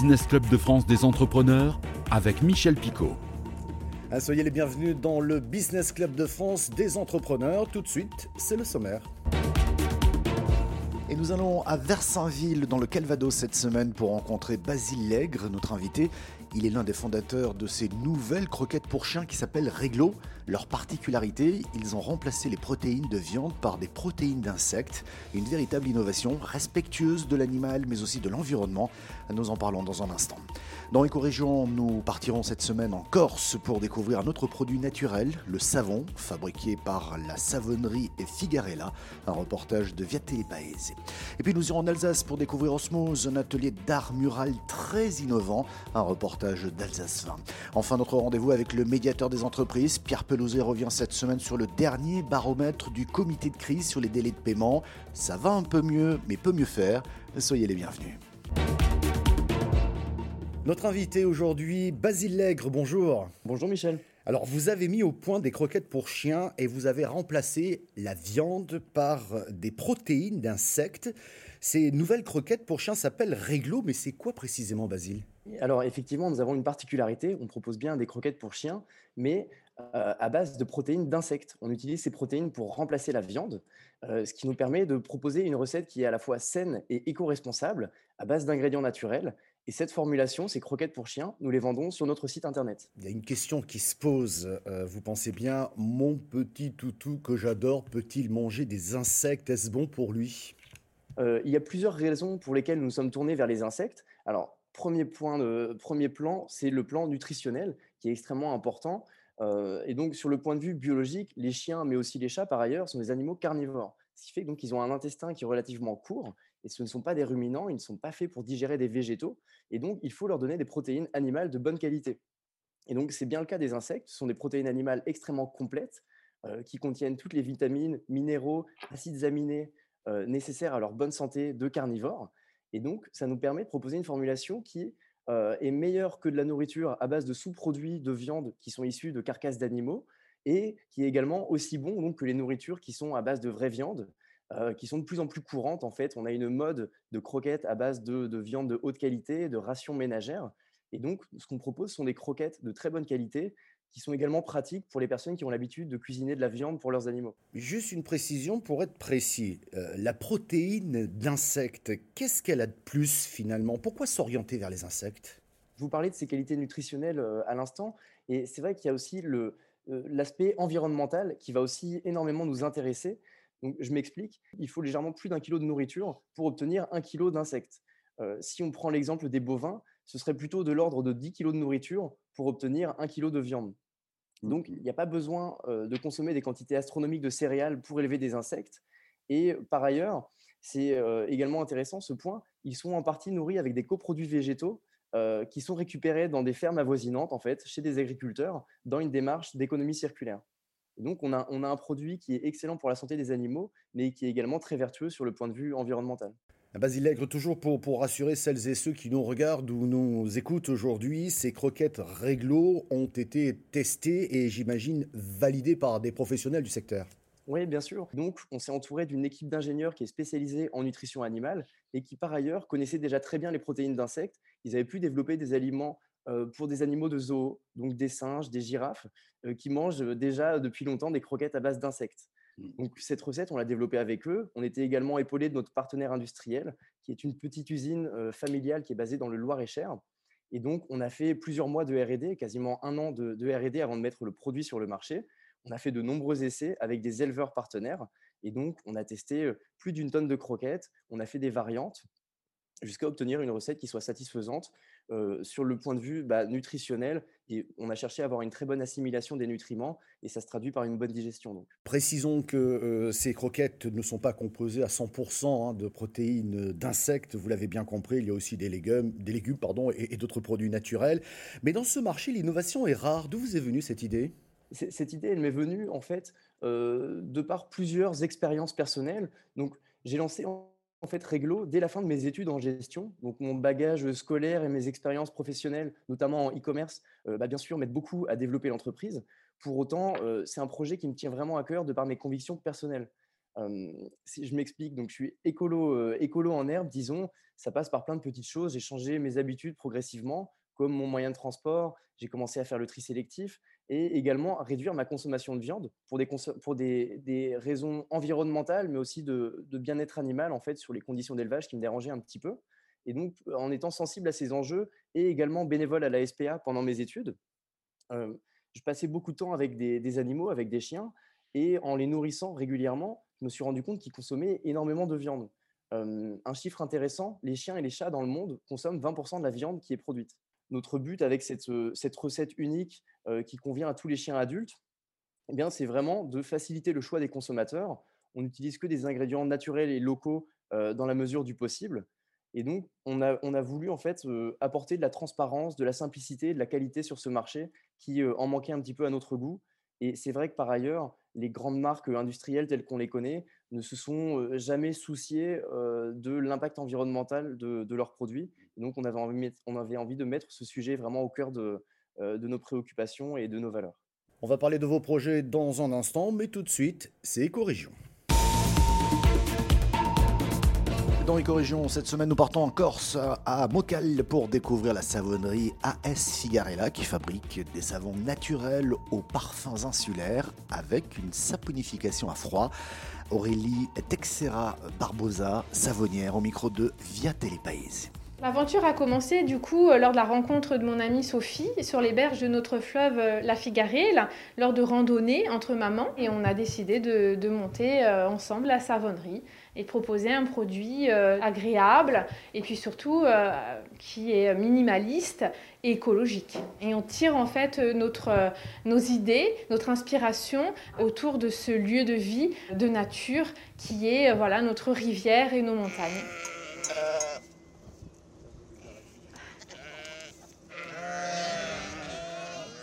Business Club de France des entrepreneurs avec Michel Picot. Soyez les bienvenus dans le Business Club de France des entrepreneurs. Tout de suite, c'est le sommaire. Et nous allons à Versainville, dans le Calvados, cette semaine pour rencontrer Basile Lègre, notre invité. Il est l'un des fondateurs de ces nouvelles croquettes pour chiens qui s'appellent Réglo. Leur particularité, ils ont remplacé les protéines de viande par des protéines d'insectes. Une véritable innovation respectueuse de l'animal mais aussi de l'environnement. Nous en parlons dans un instant. Dans Éco-Région, nous partirons cette semaine en Corse pour découvrir un autre produit naturel, le savon, fabriqué par la savonnerie et Figarella. Un reportage de Viaté Paese. Et puis nous irons en Alsace pour découvrir Osmose, un atelier d'art mural très innovant. Un reportage d'Alsace 20. Enfin, notre rendez-vous avec le médiateur des entreprises, Pierre Pelouzet, revient cette semaine sur le dernier baromètre du comité de crise sur les délais de paiement. Ça va un peu mieux, mais peut mieux faire. Soyez les bienvenus. Notre invité aujourd'hui, Basile Lègre, bonjour. Bonjour Michel. Alors, vous avez mis au point des croquettes pour chiens et vous avez remplacé la viande par des protéines d'insectes. Ces nouvelles croquettes pour chiens s'appellent Réglo, mais c'est quoi précisément, Basile? Alors, effectivement, nous avons une particularité. On propose bien des croquettes pour chiens, mais euh, à base de protéines d'insectes. On utilise ces protéines pour remplacer la viande, euh, ce qui nous permet de proposer une recette qui est à la fois saine et éco-responsable, à base d'ingrédients naturels et cette formulation, ces croquettes pour chiens, nous les vendons sur notre site internet. Il y a une question qui se pose. Euh, vous pensez bien, mon petit toutou que j'adore, peut-il manger des insectes? Est-ce bon pour lui? Euh, Il y a plusieurs raisons pour lesquelles nous sommes tournés vers les insectes. Alors, premier, point de, premier plan, c'est le plan nutritionnel qui est extrêmement important. Euh, et donc, sur le point de vue biologique, les chiens, mais aussi les chats par ailleurs, sont des animaux carnivores. Ce qui fait qu'ils ont un intestin qui est relativement court et ce ne sont pas des ruminants, ils ne sont pas faits pour digérer des végétaux, et donc il faut leur donner des protéines animales de bonne qualité. Et donc c'est bien le cas des insectes, ce sont des protéines animales extrêmement complètes, euh, qui contiennent toutes les vitamines, minéraux, acides aminés euh, nécessaires à leur bonne santé de carnivores. Et donc ça nous permet de proposer une formulation qui euh, est meilleure que de la nourriture à base de sous-produits de viande qui sont issus de carcasses d'animaux, et qui est également aussi bon donc, que les nourritures qui sont à base de vraie viande, euh, qui sont de plus en plus courantes. En fait, on a une mode de croquettes à base de, viande de haute qualité, de rations ménagères. Et donc, ce qu'on propose sont des croquettes de très bonne qualité qui sont également pratiques pour les personnes qui ont l'habitude de cuisiner de la viande pour leurs animaux. Juste une précision pour être précis. Euh, la protéine d'insectes, qu'est-ce qu'elle a de plus finalement? Pourquoi s'orienter vers les insectes? Je vous parlais de ses qualités nutritionnelles euh, à l'instant. Et c'est vrai qu'il y a aussi l'aspect environnemental qui va aussi énormément nous intéresser. Donc, je m'explique, il faut légèrement plus d'un kilo de nourriture pour obtenir un kilo d'insectes. Euh, si on prend l'exemple des bovins, ce serait plutôt de l'ordre de 10 kilos de nourriture pour obtenir un kilo de viande. Donc, il n'y a pas besoin euh, de consommer des quantités astronomiques de céréales pour élever des insectes. Et par ailleurs, c'est euh, également intéressant ce point, ils sont en partie nourris avec des coproduits végétaux qui sont récupérés dans des fermes avoisinantes, en fait, chez des agriculteurs, dans une démarche d'économie circulaire donc, on a, un produit qui est excellent pour la santé des animaux, mais qui est également très vertueux sur le point de vue environnemental. Basile Lègre, toujours pour, pour rassurer celles et ceux qui nous regardent ou nous écoutent aujourd'hui, ces croquettes réglo ont été testées et j'imagine validées par des professionnels du secteur. Oui, bien sûr. Donc, on s'est entouré d'une équipe d'ingénieurs qui est spécialisée en nutrition animale et qui, par ailleurs, connaissait déjà très bien les protéines d'insectes. Ils avaient pu développer des aliments pour des animaux de zoo, donc des singes, des girafes, qui mangent déjà depuis longtemps des croquettes à base d'insectes. Mmh. Donc cette recette, on l'a développée avec eux. On était également épaulé de notre partenaire industriel, qui est une petite usine familiale qui est basée dans le Loir-et-Cher. Et donc, on a fait plusieurs mois de R&D, quasiment un an de, de R&D avant de mettre le produit sur le marché. On a fait de nombreux essais avec des éleveurs partenaires. Et donc, on a testé plus d'une tonne de croquettes. On a fait des variantes jusqu'à obtenir une recette qui soit satisfaisante sur le point de vue bah, nutritionnel. Et on a cherché à avoir une très bonne assimilation des nutriments et ça se traduit par une bonne digestion. Donc. Précisons que ces croquettes ne sont pas composées à 100% hein, de protéines d'insectes, vous l'avez bien compris, il y a aussi des légumes, des légumes pardon, et, d'autres produits naturels. Mais dans ce marché, l'innovation est rare. D'où vous est venue cette idée? Cette idée, elle m'est venue en fait de par plusieurs expériences personnelles. Donc, j'ai lancé en fait réglo dès la fin de mes études en gestion. Donc mon bagage scolaire et mes expériences professionnelles, notamment en e-commerce, euh, bah, bien sûr, m'aident beaucoup à développer l'entreprise. Pour autant, euh, c'est un projet qui me tient vraiment à cœur de par mes convictions personnelles. si je m'explique, donc je suis écolo, écolo en herbe, disons, ça passe par plein de petites choses. J'ai changé mes habitudes progressivement, comme mon moyen de transport. J'ai commencé à faire le tri sélectif et également réduire ma consommation de viande pour des, raisons environnementales, mais aussi de, bien-être animal, en fait, sur les conditions d'élevage qui me dérangeaient un petit peu. Et donc, en étant sensible à ces enjeux et également bénévole à la SPA pendant mes études, je passais beaucoup de temps avec des, animaux, avec des chiens, et en les nourrissant régulièrement, je me suis rendu compte qu'ils consommaient énormément de viande. un chiffre intéressant, les chiens et les chats dans le monde consomment 20% de la viande qui est produite. Notre but avec cette, cette recette unique qui convient à tous les chiens adultes, eh bien, c'est vraiment de faciliter le choix des consommateurs. On n'utilise que des ingrédients naturels et locaux dans la mesure du possible. Et donc, on a, on a voulu en fait apporter de la transparence, de la simplicité, de la qualité sur ce marché qui en manquait un petit peu à notre goût. Et c'est vrai que par ailleurs, les grandes marques industrielles telles qu'on les connaît ne se sont jamais souciées de l'impact environnemental de, leurs produits. Donc, on avait, envie, on avait envie de mettre ce sujet vraiment au cœur de, de nos préoccupations et de nos valeurs. On va parler de vos projets dans un instant, mais tout de suite, c'est Éco-Région. Dans Éco-Région, cette semaine, nous partons en Corse, à Mocal, pour découvrir la savonnerie AS Figarella qui fabrique des savons naturels aux parfums insulaires avec une saponification à froid. Aurélie Texera Barbosa, savonnière, au micro de Via Télépaïs. L'aventure a commencé du coup euh, lors de la rencontre de mon amie Sophie sur les berges de notre fleuve euh, la Figarelle, lors de randonnées entre mamans et on a décidé de, monter euh, ensemble la savonnerie et proposer un produit agréable et puis surtout qui est minimaliste et écologique. Et on tire en fait notre, nos idées, notre inspiration autour de ce lieu de vie, de nature qui est voilà notre rivière et nos montagnes.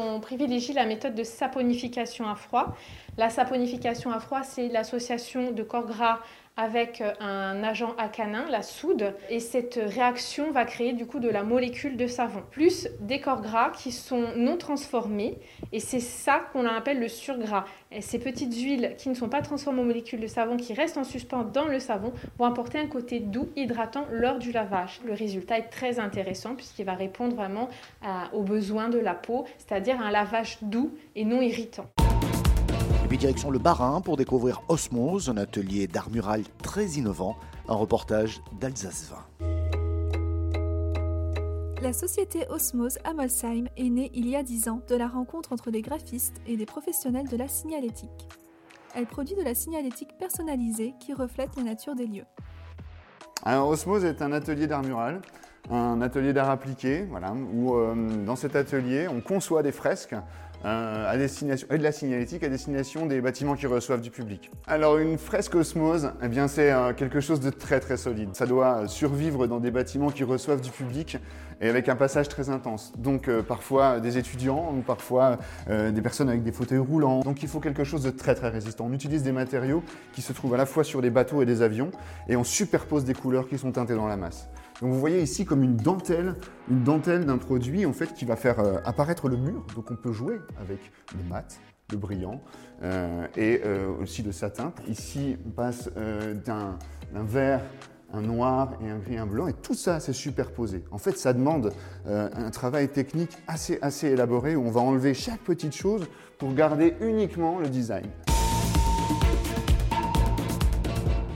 On privilégie la méthode de saponification à froid. La saponification à froid, c'est l'association de corps gras avec euh, un agent acanin, la soude, et cette réaction va créer du coup de la molécule de savon, plus des corps gras qui sont non transformés, et c'est ça qu'on appelle le surgras. Et ces petites huiles qui ne sont pas transformées en molécules de savon, qui restent en suspens dans le savon, vont apporter un côté doux, hydratant lors du lavage. Le résultat est très intéressant puisqu'il va répondre vraiment aux besoins de la peau, c'est-à-dire un lavage doux et non irritant puis direction le Barin pour découvrir Osmose, un atelier d'art mural très innovant, un reportage d'Alsace 20. La société Osmose à Molsheim est née il y a 10 ans de la rencontre entre des graphistes et des professionnels de la signalétique. Elle produit de la signalétique personnalisée qui reflète la nature des lieux. Alors Osmose est un atelier d'art mural, un atelier d'art appliqué, voilà, où euh, dans cet atelier on conçoit des fresques euh, à et de la signalétique à destination des bâtiments qui reçoivent du public. Alors une fresque osmose, eh bien c'est euh, quelque chose de très très solide. Ça doit survivre dans des bâtiments qui reçoivent du public et avec un passage très intense. Donc parfois des étudiants ou parfois des personnes avec des fauteuils roulants. Donc il faut quelque chose de très très résistant. On utilise des matériaux qui se trouvent à la fois sur des bateaux et des avions et on superpose des couleurs qui sont teintées dans la masse. Donc vous voyez ici comme une dentelle, une dentelle d'un produit en fait qui va faire euh, apparaître le mur. Donc on peut jouer avec le mat, le brillant euh, et euh, aussi le satin. Ici on passe d'un vert un noir et un gris, un blanc, et tout ça c'est superposé. En fait, ça demande un travail technique assez, assez élaboré où on va enlever chaque petite chose pour garder uniquement le design.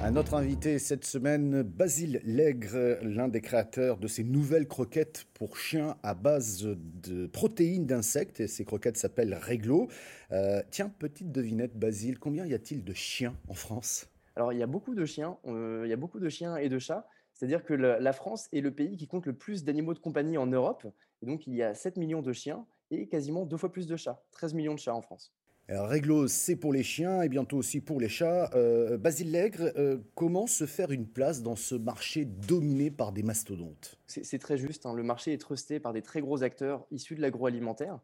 À notre invité cette semaine, Basile Lègre, l'un des créateurs de ces nouvelles croquettes pour chiens à base de protéines d'insectes. Ces croquettes s'appellent Réglo. Euh, tiens, petite devinette, Basile, combien y a-t-il de chiens en France? Alors, il y a beaucoup de chiens. Euh, il y a beaucoup de chiens et de chats. C'est-à-dire que la, France est le pays qui compte le plus d'animaux de compagnie en Europe. Et donc, il y a 7 millions de chiens et quasiment deux fois plus de chats. 13 millions de chats en France. Réglo, c'est pour les chiens et bientôt aussi pour les chats. Euh, Basile Lègre, euh, comment se faire une place dans ce marché dominé par des mastodontes? C'est très juste. Hein. Le marché est trusté par des très gros acteurs issus de l'agroalimentaire.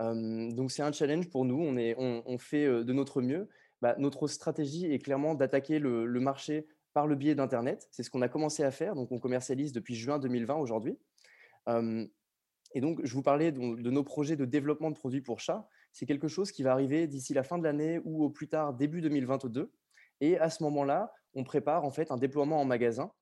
Euh, donc c'est un challenge pour nous. On, fait de notre mieux. Bah, notre stratégie est clairement d'attaquer le, marché par le biais d'Internet. C'est ce qu'on a commencé à faire. Donc on commercialise depuis juin 2020 aujourd'hui. et donc je vous parlais de nos projets de développement de produits pour chats c'est quelque chose qui va arriver d'ici la fin de l'année ou au plus tard début 2022. Et à ce moment-là, on prépare en fait un déploiement en magasin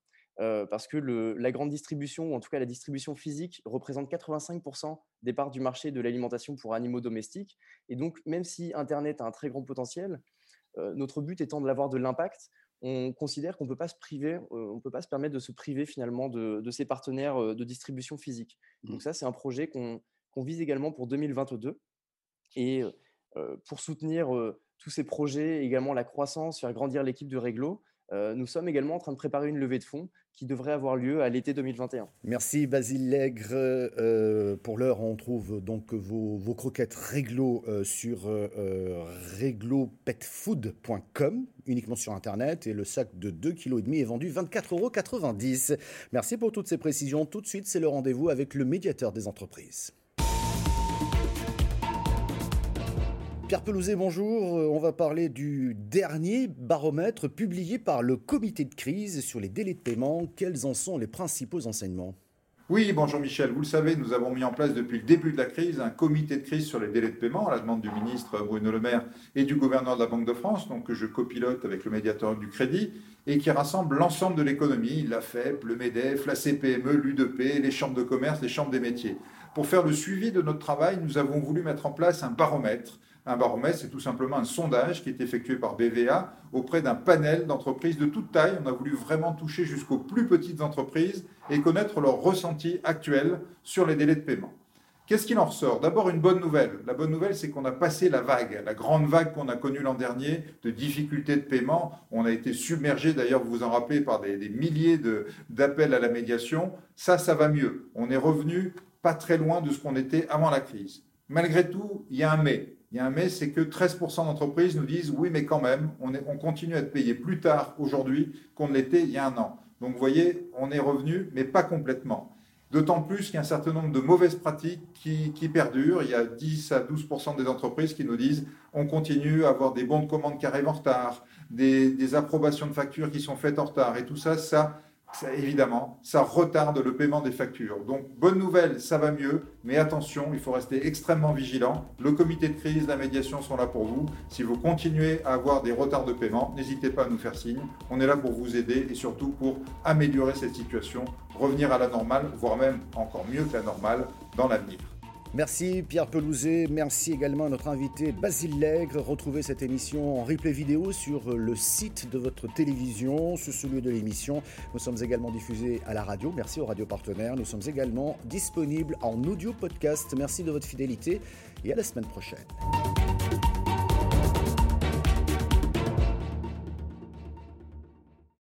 parce que la grande distribution, ou en tout cas la distribution physique, représente 85% des parts du marché de l'alimentation pour animaux domestiques. Et donc, même si Internet a un très grand potentiel, notre but étant de l'avoir de l'impact, on considère qu'on ne peut pas se priver, on peut pas se permettre de se priver finalement de, de ses partenaires de distribution physique. Mmh. Donc ça, c'est un projet qu'on vise également pour 2022. Et pour soutenir tous ces projets, également la croissance, faire grandir l'équipe de Réglo, nous sommes également en train de préparer une levée de fonds qui devrait avoir lieu à l'été 2021. Merci Basile Lègre. Euh, pour l'heure, on trouve donc vos, croquettes réglo euh, sur euh, réglopetfood.com, uniquement sur Internet, et le sac de 2,5 kg est vendu 24,90 euros. Merci pour toutes ces précisions. Tout de suite, c'est le rendez-vous avec le médiateur des entreprises. Pierre Pelouzet, bonjour. Euh, on va parler du dernier baromètre publié par le comité de crise sur les délais de paiement. Quels en sont les principaux enseignements? Oui, bonjour Michel. Vous le savez, nous avons mis en place depuis le début de la crise un comité de crise sur les délais de paiement à la demande du ministre Bruno Le Maire et du gouverneur de la Banque de France, que je copilote avec le médiateur du crédit et qui rassemble l'ensemble de l'économie, la FEP, le MEDEF, la CPME, l'UDP, les chambres de commerce, les chambres des métiers. Pour faire le suivi de notre travail, nous avons voulu mettre en place un baromètre un baromètre, c'est tout simplement un sondage qui est effectué par BVA auprès d'un panel d'entreprises de toute taille. On a voulu vraiment toucher jusqu'aux plus petites entreprises et connaître leur ressenti actuel sur les délais de paiement. Qu'est-ce qu'il en ressort? D'abord, une bonne nouvelle. La bonne nouvelle, c'est qu'on a passé la vague, la grande vague qu'on a connue l'an dernier de difficultés de paiement. On a été submergé, d'ailleurs, vous vous en rappelez, par des, des milliers d'appels à la médiation. Ça, ça va mieux. On est revenu pas très loin de ce qu'on était avant la crise. Malgré tout, il y a un mais. Il y a un mais, c'est que 13% d'entreprises nous disent oui, mais quand même, on, on continue à être payé plus tard aujourd'hui qu'on ne l'était il y a un an. Donc vous voyez, on est revenu, mais pas complètement. D'autant plus qu'il y a un certain nombre de mauvaises pratiques qui, perdurent. Il y a 10 à 12% des entreprises qui nous disent on continue à avoir des bons de commande qui arrivent en retard, des, des approbations de factures qui sont faites en retard. Et tout ça, évidemment, ça retarde le paiement des factures. Donc, bonne nouvelle, ça va mieux, mais attention, il faut rester extrêmement vigilant. Le comité de crise, la médiation sont là pour vous. Si vous continuez à avoir des retards de paiement, n'hésitez pas à nous faire signe. On est là pour vous aider et surtout pour améliorer cette situation, revenir à la normale, voire même encore mieux que la normale dans l'avenir. Merci Pierre Pelouzet, merci également à notre invité Basile Lègre. Retrouvez cette émission en replay vidéo sur le site de votre télévision, sur celui de l'émission. Nous sommes également diffusés à la radio, merci aux radios partenaires. Nous sommes également disponibles en audio podcast. Merci de votre fidélité et à la semaine prochaine.